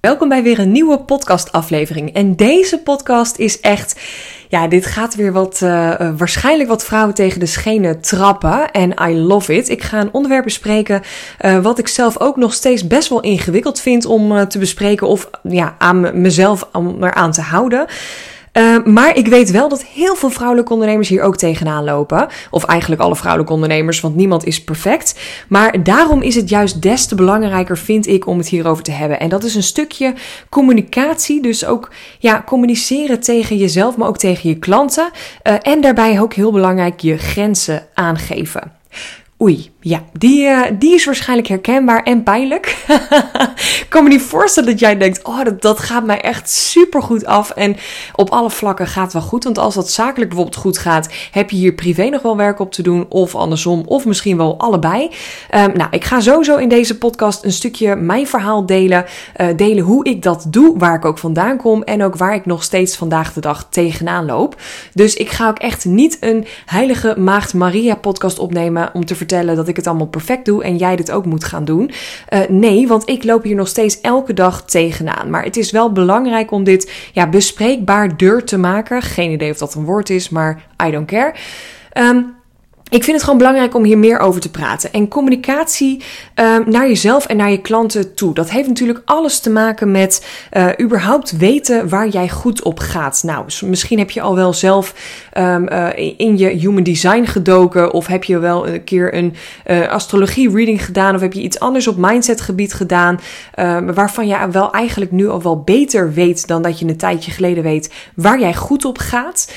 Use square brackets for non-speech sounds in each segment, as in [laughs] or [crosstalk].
Welkom bij weer een nieuwe podcastaflevering. En deze podcast is echt. Ja, dit gaat weer wat. Uh, waarschijnlijk wat vrouwen tegen de schenen trappen. En I love it. Ik ga een onderwerp bespreken. Uh, wat ik zelf ook nog steeds best wel ingewikkeld vind om te bespreken. Of ja, aan mezelf om eraan te houden. Uh, maar ik weet wel dat heel veel vrouwelijke ondernemers hier ook tegenaan lopen. Of eigenlijk alle vrouwelijke ondernemers, want niemand is perfect. Maar daarom is het juist des te belangrijker, vind ik, om het hierover te hebben. En dat is een stukje communicatie. Dus ook ja, communiceren tegen jezelf, maar ook tegen je klanten. Uh, en daarbij ook heel belangrijk je grenzen aangeven. Oei, ja, die, uh, die is waarschijnlijk herkenbaar en pijnlijk. ik [laughs] kan me niet voorstellen dat jij denkt: oh, dat, dat gaat mij echt super goed af. En op alle vlakken gaat het wel goed. Want als dat zakelijk bijvoorbeeld goed gaat, heb je hier privé nog wel werk op te doen. Of andersom, of misschien wel allebei. Um, nou, ik ga sowieso in deze podcast een stukje mijn verhaal delen. Uh, delen hoe ik dat doe, waar ik ook vandaan kom. En ook waar ik nog steeds vandaag de dag tegenaan loop. Dus ik ga ook echt niet een Heilige Maagd Maria podcast opnemen om te vertellen dat ik het allemaal perfect doe en jij dit ook moet gaan doen. Uh, nee, want ik loop hier nog steeds elke dag tegenaan. Maar het is wel belangrijk om dit ja, bespreekbaar deur te maken. Geen idee of dat een woord is, maar I don't care. Um, ik vind het gewoon belangrijk om hier meer over te praten. En communicatie uh, naar jezelf en naar je klanten toe. Dat heeft natuurlijk alles te maken met uh, überhaupt weten waar jij goed op gaat. Nou, misschien heb je al wel zelf um, uh, in je human design gedoken. Of heb je wel een keer een astrologie reading gedaan. Of heb je iets anders op mindset gebied gedaan. waarvan je wel eigenlijk nu al wel beter weet dan dat je een tijdje geleden weet waar jij goed op gaat.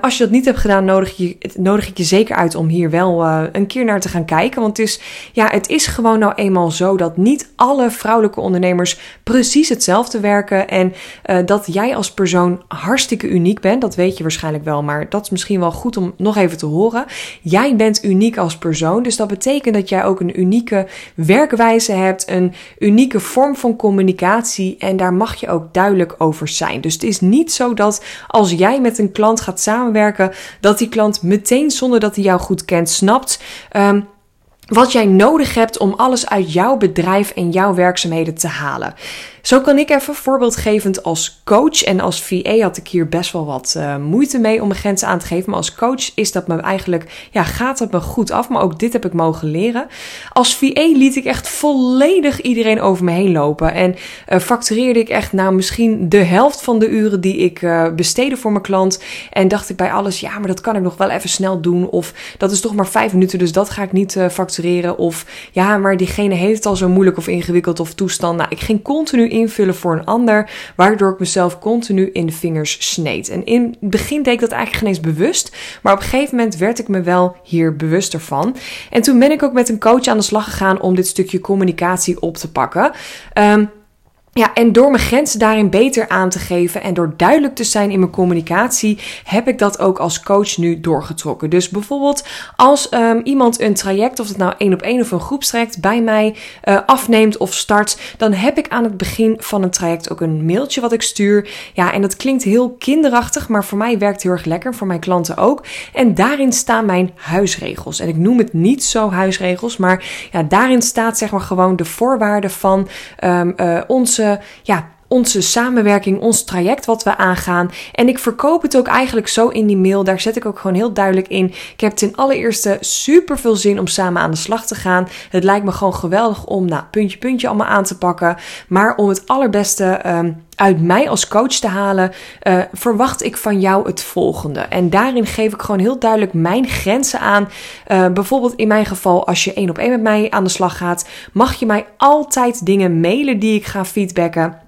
Als je dat niet hebt gedaan, nodig, je, nodig ik je zeker uit om hier wel uh, een keer naar te gaan kijken. Want het is, ja, het is gewoon nou eenmaal zo dat niet alle vrouwelijke ondernemers precies hetzelfde werken. En uh, dat jij als persoon hartstikke uniek bent. Dat weet je waarschijnlijk wel, maar dat is misschien wel goed om nog even te horen. Jij bent uniek als persoon. Dus dat betekent dat jij ook een unieke werkwijze hebt. Een unieke vorm van communicatie. En daar mag je ook duidelijk over zijn. Dus het is niet zo dat als jij met een klant gaat samenwerken, dat die klant meteen zonder dat hij jou goed kent, snapt. Um, wat jij nodig hebt om alles uit jouw bedrijf en jouw werkzaamheden te halen. Zo kan ik even voorbeeldgevend als coach en als VA had ik hier best wel wat uh, moeite mee om mijn grenzen aan te geven. Maar als coach is dat me eigenlijk, ja, gaat het me goed af. Maar ook dit heb ik mogen leren. Als VA liet ik echt volledig iedereen over me heen lopen. En uh, factureerde ik echt nou misschien de helft van de uren die ik uh, besteedde voor mijn klant. En dacht ik bij alles, ja, maar dat kan ik nog wel even snel doen. Of dat is toch maar vijf minuten, dus dat ga ik niet factureren. Of ja, maar diegene heeft het al zo moeilijk of ingewikkeld of toestand. Nou, ik ging continu invullen voor een ander, waardoor ik mezelf continu in de vingers sneed. En in het begin deed ik dat eigenlijk geen eens bewust, maar op een gegeven moment werd ik me wel hier bewuster van. En toen ben ik ook met een coach aan de slag gegaan om dit stukje communicatie op te pakken. Um, ja, en door mijn grenzen daarin beter aan te geven en door duidelijk te zijn in mijn communicatie, heb ik dat ook als coach nu doorgetrokken. Dus bijvoorbeeld als um, iemand een traject, of het nou één op één of een groepstraject, bij mij uh, afneemt of start, dan heb ik aan het begin van een traject ook een mailtje wat ik stuur. Ja, en dat klinkt heel kinderachtig, maar voor mij werkt heel erg lekker, voor mijn klanten ook. En daarin staan mijn huisregels. En ik noem het niet zo huisregels, maar ja, daarin staat zeg maar gewoon de voorwaarden van um, uh, onze ja, onze samenwerking, ons traject wat we aangaan. En ik verkoop het ook eigenlijk zo in die mail. Daar zet ik ook gewoon heel duidelijk in. Ik heb ten allereerste super veel zin om samen aan de slag te gaan. Het lijkt me gewoon geweldig om, nou, puntje, puntje allemaal aan te pakken. Maar om het allerbeste um, uit mij als coach te halen, uh, verwacht ik van jou het volgende. En daarin geef ik gewoon heel duidelijk mijn grenzen aan. Uh, bijvoorbeeld in mijn geval, als je één op één met mij aan de slag gaat, mag je mij altijd dingen mailen die ik ga feedbacken.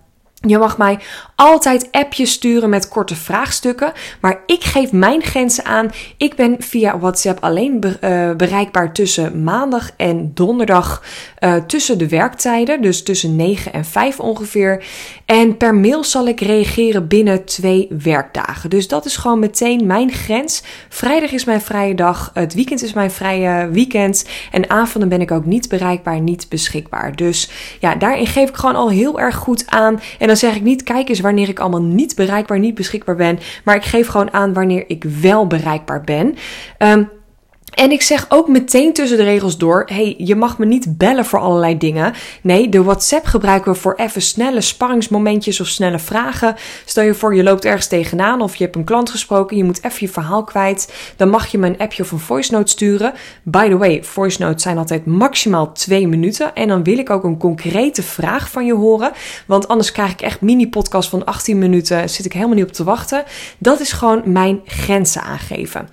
Je mag mij altijd appjes sturen met korte vraagstukken, maar ik geef mijn grenzen aan. Ik ben via WhatsApp alleen uh, bereikbaar tussen maandag en donderdag uh, tussen de werktijden, dus tussen 9 en 5 ongeveer. En per mail zal ik reageren binnen twee werkdagen. Dus dat is gewoon meteen mijn grens. Vrijdag is mijn vrije dag, het weekend is mijn vrije weekend en avonden ben ik ook niet bereikbaar, niet beschikbaar. Dus ja, daarin geef ik gewoon al heel erg goed aan. En dan zeg ik niet, kijk eens wanneer ik allemaal niet bereikbaar, niet beschikbaar ben. Maar ik geef gewoon aan wanneer ik wel bereikbaar ben. Um, En ik zeg ook meteen tussen de regels door: hey, je mag me niet bellen voor allerlei dingen. Nee, de WhatsApp gebruiken we voor even snelle sparringsmomentjes of snelle vragen. Stel je voor, je loopt ergens tegenaan of je hebt een klant gesproken, je moet even je verhaal kwijt. Dan mag je me een appje of een voice note sturen. By the way, voice notes zijn altijd maximaal twee minuten. En dan wil ik ook een concrete vraag van je horen. Want anders krijg ik echt mini-podcast van 18 minuten. Zit ik helemaal niet op te wachten. Dat is gewoon mijn grenzen aangeven.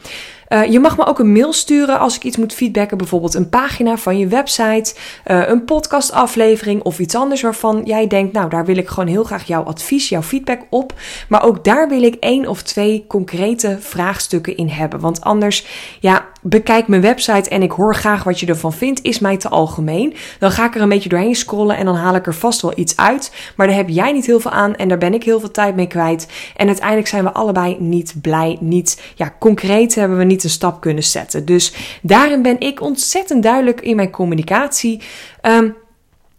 Uh, je mag me ook een mail sturen als ik iets moet feedbacken. Bijvoorbeeld een pagina van je website, uh, een podcastaflevering of iets anders waarvan jij denkt, nou daar wil ik gewoon heel graag jouw advies, jouw feedback op. Maar ook daar wil ik één of twee concrete vraagstukken in hebben. Want anders, ja, bekijk mijn website en ik hoor graag wat je ervan vindt, is mij te algemeen. Dan ga ik er een beetje doorheen scrollen en dan haal ik er vast wel iets uit. Maar daar heb jij niet heel veel aan en daar ben ik heel veel tijd mee kwijt. En uiteindelijk zijn we allebei niet blij, niet ja, concreet hebben we niet een stap kunnen zetten. Dus daarin ben ik ontzettend duidelijk in mijn communicatie. Um,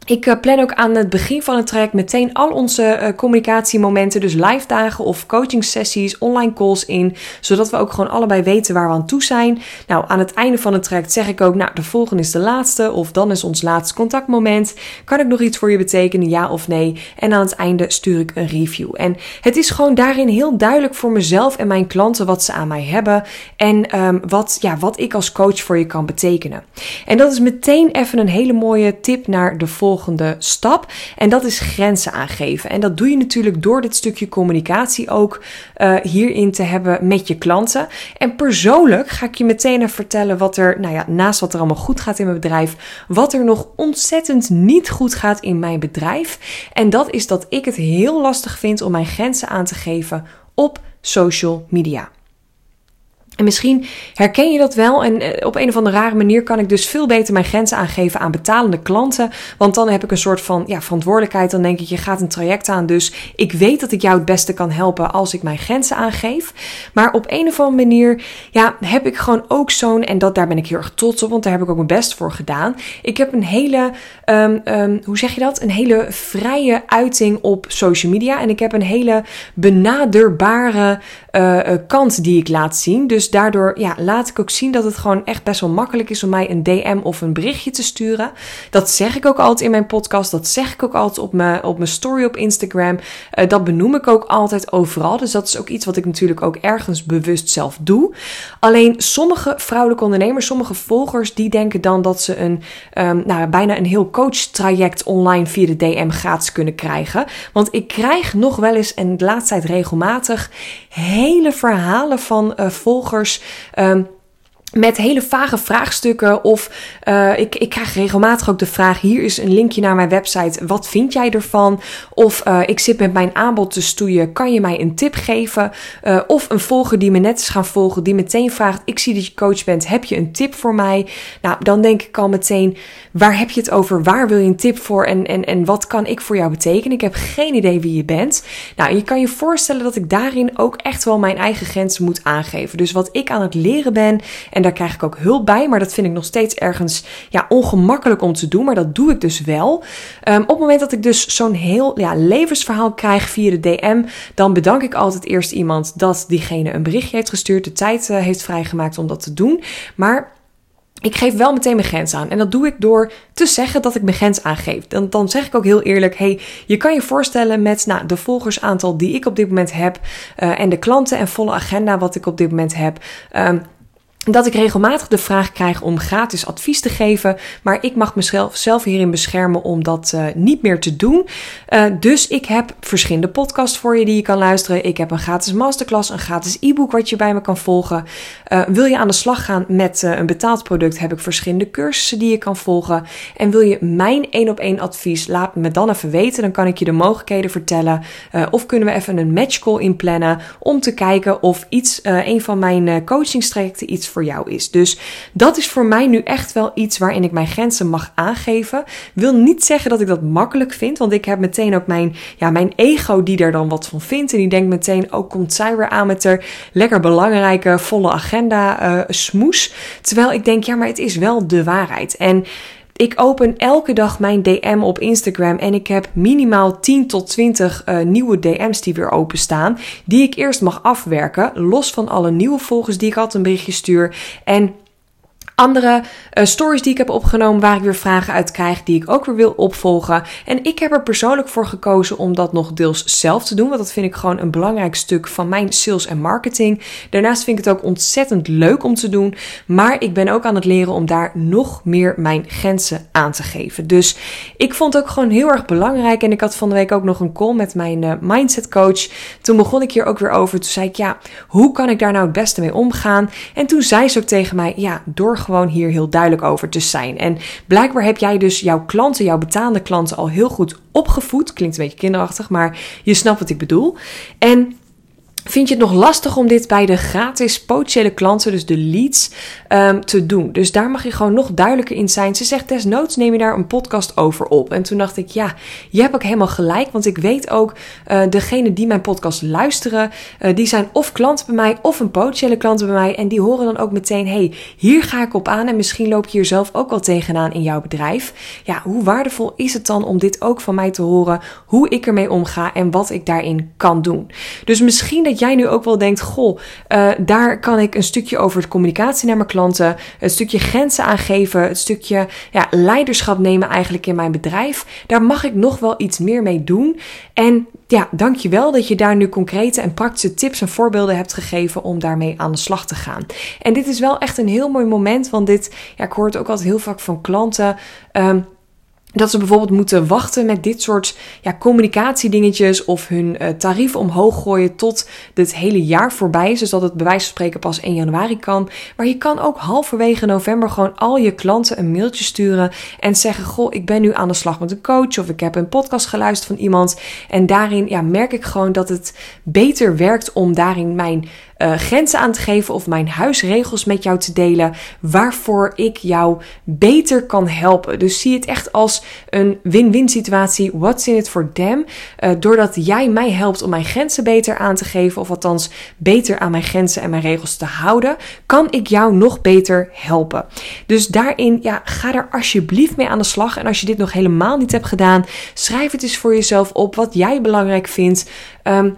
ik eh, plan ook aan het begin van het traject meteen al onze uh, communicatiemomenten, dus live dagen of coaching sessies, online calls in, zodat we ook gewoon allebei weten waar we aan toe zijn. Nou, aan het einde van het traject zeg ik ook, nou, de volgende is de laatste of dan is ons laatste contactmoment. Kan ik nog iets voor je betekenen, ja of nee? En aan het einde stuur ik een review. En het is gewoon daarin heel duidelijk voor mezelf en mijn klanten wat ze aan mij hebben en um, wat, ja, wat ik als coach voor je kan betekenen. En dat is meteen even een hele mooie tip naar de volgende volgende stap. En dat is grenzen aangeven. En dat doe je natuurlijk door dit stukje communicatie ook uh, hierin te hebben met je klanten. En persoonlijk ga ik je meteen vertellen wat er, nou ja, naast wat er allemaal goed gaat in mijn bedrijf, wat er nog ontzettend niet goed gaat in mijn bedrijf. En dat is dat ik het heel lastig vind om mijn grenzen aan te geven op social media. En misschien herken je dat wel. En eh, op een of andere rare manier kan ik dus veel beter mijn grenzen aangeven aan betalende klanten. Want dan heb ik een soort van ja, verantwoordelijkheid. Dan denk ik, je gaat een traject aan. Dus ik weet dat ik jou het beste kan helpen als ik mijn grenzen aangeef. Maar op een of andere manier ja, heb ik gewoon ook zo'n. En dat, daar ben ik heel erg trots op. Want daar heb ik ook mijn best voor gedaan. Ik heb een hele, um, um, hoe zeg je dat? Een hele vrije uiting op social media. En ik heb een hele benaderbare uh, kant die ik laat zien. Dus daardoor ja, laat ik ook zien dat het gewoon echt best wel makkelijk is om mij een DM of een berichtje te sturen. Dat zeg ik ook altijd in mijn podcast. Dat zeg ik ook altijd op mijn, op mijn story op Instagram. Uh, dat benoem ik ook altijd overal. Dus dat is ook iets wat ik natuurlijk ook ergens bewust zelf doe. Alleen sommige vrouwelijke ondernemers, sommige volgers, die denken dan dat ze een um, nou, bijna een heel coach traject online via de DM gratis kunnen krijgen. Want ik krijg nog wel eens en de laatste tijd regelmatig hele verhalen van uh, volgers. Um, met hele vage vraagstukken. Of uh, ik, ik krijg regelmatig ook de vraag: hier is een linkje naar mijn website. Wat vind jij ervan? Of uh, ik zit met mijn aanbod te stoeien. Kan je mij een tip geven? Uh, of een volger die me net is gaan volgen, die meteen vraagt: Ik zie dat je coach bent. Heb je een tip voor mij? Nou, dan denk ik al meteen: waar heb je het over? Waar wil je een tip voor? En, en, en wat kan ik voor jou betekenen? Ik heb geen idee wie je bent. Nou, je kan je voorstellen dat ik daarin ook echt wel mijn eigen grenzen moet aangeven. Dus wat ik aan het leren ben. En en daar krijg ik ook hulp bij. Maar dat vind ik nog steeds ergens ja, ongemakkelijk om te doen. Maar dat doe ik dus wel. Um, op het moment dat ik dus zo'n heel ja, levensverhaal krijg via de DM. Dan bedank ik altijd eerst iemand dat diegene een berichtje heeft gestuurd. De tijd uh, heeft vrijgemaakt om dat te doen. Maar ik geef wel meteen mijn grens aan. En dat doe ik door te zeggen dat ik mijn grens aangeef. Dan, dan zeg ik ook heel eerlijk: hey, je kan je voorstellen met nou, de volgersaantal die ik op dit moment heb. Uh, en de klanten en volle agenda wat ik op dit moment heb. Um, dat ik regelmatig de vraag krijg om gratis advies te geven, maar ik mag mezelf zelf hierin beschermen om dat uh, niet meer te doen. Uh, dus ik heb verschillende podcasts voor je die je kan luisteren. Ik heb een gratis masterclass, een gratis e-book wat je bij me kan volgen. Uh, wil je aan de slag gaan met een betaald product, heb ik verschillende cursussen die je kan volgen. En wil je mijn één op één advies, laat me dan even weten. Dan kan ik je de mogelijkheden vertellen. of kunnen we even een matchcall inplannen om te kijken of iets, een van mijn coachingstrajecten iets voor jou is. Dus dat is voor mij nu echt wel iets waarin ik mijn grenzen mag aangeven. Wil niet zeggen dat ik dat makkelijk vind, want ik heb meteen ook mijn, ja, mijn ego die er dan wat van vindt. En die denkt meteen, ook oh, komt zij weer aan met haar lekker belangrijke, volle agenda uh, smoes. Terwijl ik denk, ja, maar het is wel de waarheid. En ik open elke dag mijn DM op Instagram en ik heb minimaal 10 tot 20 uh, nieuwe DM's die weer openstaan, die ik eerst mag afwerken, los van alle nieuwe volgers die ik altijd een berichtje stuur. En andere uh, stories die ik heb opgenomen waar ik weer vragen uit krijg die ik ook weer wil opvolgen. En ik heb er persoonlijk voor gekozen om dat nog deels zelf te doen, want dat vind ik gewoon een belangrijk stuk van mijn sales en marketing. Daarnaast vind ik het ook ontzettend leuk om te doen, maar ik ben ook aan het leren om daar nog meer mijn grenzen aan te geven. Dus ik vond het ook gewoon heel erg belangrijk en ik had van de week ook nog een call met mijn uh, mindset coach. Toen begon ik hier ook weer over. Toen zei ik ja, hoe kan ik daar nou het beste mee omgaan? En toen zei ze ook tegen mij ja, door gewoon hier heel duidelijk over te zijn. En blijkbaar heb jij dus jouw klanten, jouw betaande klanten al heel goed opgevoed. Klinkt een beetje kinderachtig, maar je snapt wat ik bedoel. En Vind je het nog lastig om dit bij de gratis potentiële klanten, dus de leads, um, te doen? Dus daar mag je gewoon nog duidelijker in zijn. Ze zegt desnoods neem je daar een podcast over op. En toen dacht ik, ja, je hebt ook helemaal gelijk. Want ik weet ook, uh, degene die mijn podcast luisteren, uh, die zijn of klanten bij mij of een potentiële klanten bij mij. En die horen dan ook meteen, hey, hier ga ik op aan. En misschien loop je hier zelf ook wel tegenaan in jouw bedrijf. Ja, hoe waardevol is het dan om dit ook van mij te horen? Hoe ik ermee omga en wat ik daarin kan doen. Dus misschien dat jij nu ook wel denkt: Goh, uh, daar kan ik een stukje over de communicatie naar mijn klanten, een stukje grenzen aangeven, een stukje ja, leiderschap nemen eigenlijk in mijn bedrijf. Daar mag ik nog wel iets meer mee doen. En ja, dankjewel dat je daar nu concrete en praktische tips en voorbeelden hebt gegeven om daarmee aan de slag te gaan. En dit is wel echt een heel mooi moment, want dit, ja, ik hoor het ook altijd heel vaak van klanten. Um, dat ze bijvoorbeeld moeten wachten met dit soort ja, communicatiedingetjes of hun uh, tarief omhoog gooien tot dit hele jaar voorbij is. Dus dat het bij wijze van spreken pas 1 januari kan. Maar je kan ook halverwege november gewoon al je klanten een mailtje sturen en zeggen: Goh, ik ben nu aan de slag met een coach of ik heb een podcast geluisterd van iemand. En daarin ja, merk ik gewoon dat het beter werkt om daarin mijn uh, grenzen aan te geven of mijn huisregels met jou te delen, waarvoor ik jou beter kan helpen. Dus zie het echt als een win-win situatie. What's in it for them? Uh, doordat jij mij helpt om mijn grenzen beter aan te geven, of althans beter aan mijn grenzen en mijn regels te houden, kan ik jou nog beter helpen. Dus daarin, ja, ga er alsjeblieft mee aan de slag. En als je dit nog helemaal niet hebt gedaan, schrijf het eens voor jezelf op wat jij belangrijk vindt. Um,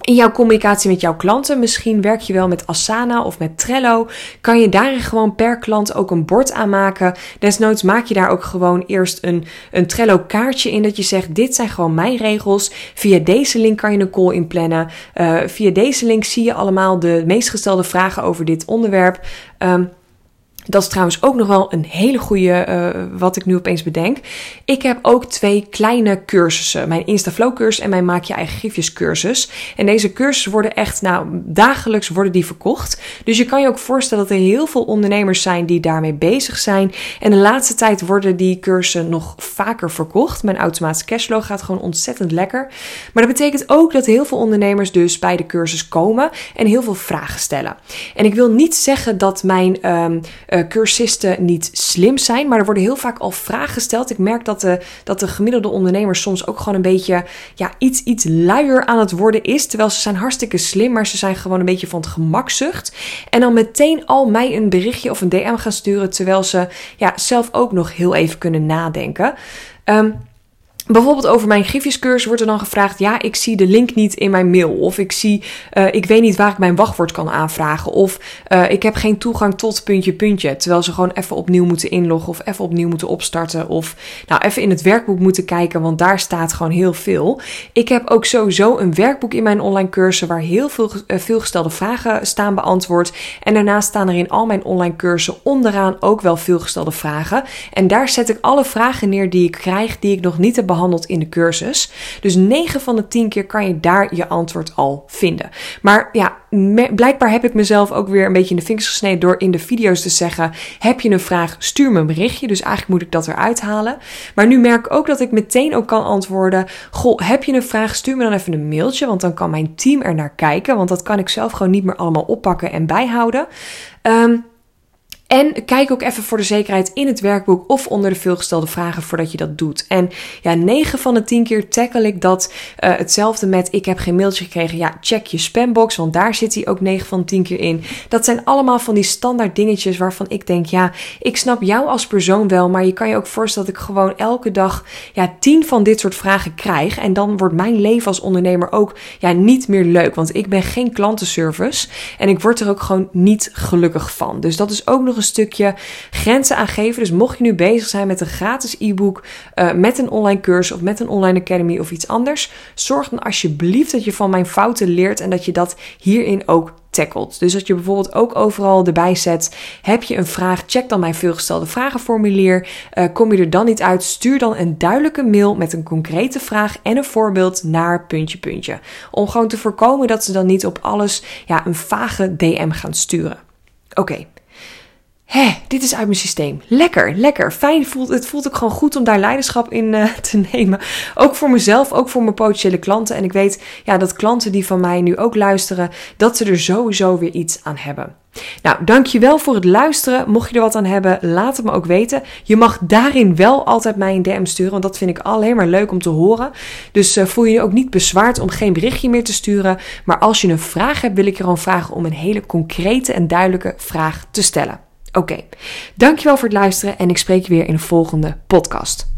in jouw communicatie met jouw klanten, misschien werk je wel met Asana of met Trello, kan je daarin gewoon per klant ook een bord aanmaken. Desnoods maak je daar ook gewoon eerst een, een Trello kaartje in dat je zegt, dit zijn gewoon mijn regels. Via deze link kan je een call inplannen. Uh, via deze link zie je allemaal de meest gestelde vragen over dit onderwerp. Um, dat is trouwens ook nog wel een hele goede, uh, wat ik nu opeens bedenk. Ik heb ook twee kleine cursussen. Mijn Instaflow cursus en mijn Maak je eigen gifjes cursus. En deze cursussen worden echt, nou, dagelijks worden die verkocht. Dus je kan je ook voorstellen dat er heel veel ondernemers zijn die daarmee bezig zijn. En de laatste tijd worden die cursussen nog vaker verkocht. Mijn automatische cashflow gaat gewoon ontzettend lekker. Maar dat betekent ook dat heel veel ondernemers dus bij de cursus komen en heel veel vragen stellen. En ik wil niet zeggen dat mijn um, uh, cursisten niet slim zijn, maar er worden heel vaak al vragen gesteld. Ik merk dat de, dat de gemiddelde ondernemer soms ook gewoon een beetje ja, iets, iets luier aan het worden is. Terwijl ze zijn hartstikke slim, maar ze zijn gewoon een beetje van het gemakzucht. En dan meteen al mij een berichtje of een DM gaan sturen, terwijl ze ja, zelf ook nog heel even kunnen nadenken. Um, Bijvoorbeeld over mijn gifjescursus wordt er dan gevraagd: ja, ik zie de link niet in mijn mail. Of ik zie, uh, ik weet niet waar ik mijn wachtwoord kan aanvragen. Of uh, ik heb geen toegang tot puntje, puntje. Terwijl ze gewoon even opnieuw moeten inloggen. Of even opnieuw moeten opstarten. Of nou even in het werkboek moeten kijken, want daar staat gewoon heel veel. Ik heb ook sowieso een werkboek in mijn online cursus waar heel veel uh, veelgestelde vragen staan beantwoord. En daarnaast staan er in al mijn online cursussen onderaan ook wel veelgestelde vragen. En daar zet ik alle vragen neer die ik krijg, die ik nog niet heb behandeld behandeld in de cursus. Dus 9 van de 10 keer kan je daar je antwoord al vinden. Maar ja, blijkbaar heb ik mezelf ook weer een beetje in de vingers gesneden door in de video's te zeggen: heb je een vraag, stuur me een berichtje. Dus eigenlijk moet ik dat eruit halen. Maar nu merk ik ook dat ik meteen ook kan antwoorden: Goh, heb je een vraag, stuur me dan even een mailtje. Want dan kan mijn team er naar kijken. Want dat kan ik zelf gewoon niet meer allemaal oppakken en bijhouden. Um, en kijk ook even voor de zekerheid in het werkboek of onder de veelgestelde vragen voordat je dat doet. En ja, 9 van de 10 keer tackle ik dat uh, hetzelfde met ik heb geen mailtje gekregen. Ja, check je spambox, want daar zit hij ook 9 van de 10 keer in. Dat zijn allemaal van die standaard dingetjes waarvan ik denk, ja, ik snap jou als persoon wel, maar je kan je ook voorstellen dat ik gewoon elke dag ja, 10 van dit soort vragen krijg. En dan wordt mijn leven als ondernemer ook ja, niet meer leuk, want ik ben geen klantenservice en ik word er ook gewoon niet gelukkig van. Dus dat is ook nog een stukje grenzen aangeven. Dus mocht je nu bezig zijn met een gratis e-book, uh, met een online cursus of met een online academy of iets anders, zorg dan alsjeblieft dat je van mijn fouten leert en dat je dat hierin ook tackelt. Dus dat je bijvoorbeeld ook overal erbij zet: heb je een vraag? Check dan mijn veelgestelde vragenformulier. Uh, kom je er dan niet uit? Stuur dan een duidelijke mail met een concrete vraag en een voorbeeld naar puntje puntje. Om gewoon te voorkomen dat ze dan niet op alles ja, een vage DM gaan sturen. Oké. Hé, dit is uit mijn systeem. Lekker, lekker. Fijn. Voelt, het voelt ook gewoon goed om daar leiderschap in uh, [laughs] te nemen. Ook voor mezelf, ook voor mijn potentiële klanten. En ik weet ja, dat klanten die van mij nu ook luisteren, dat ze er sowieso weer iets aan hebben. Nou, dankjewel voor het luisteren. Mocht je er wat aan hebben, laat het me ook weten. Je mag daarin wel altijd mij een DM sturen, want dat vind ik alleen maar leuk om te horen. Dus uh, voel je je ook niet bezwaard om geen berichtje meer te sturen. Maar als je een vraag hebt, wil ik je gewoon vragen om een hele concrete en duidelijke vraag te stellen. Oké, dankjewel voor het luisteren en ik spreek je weer in een volgende podcast.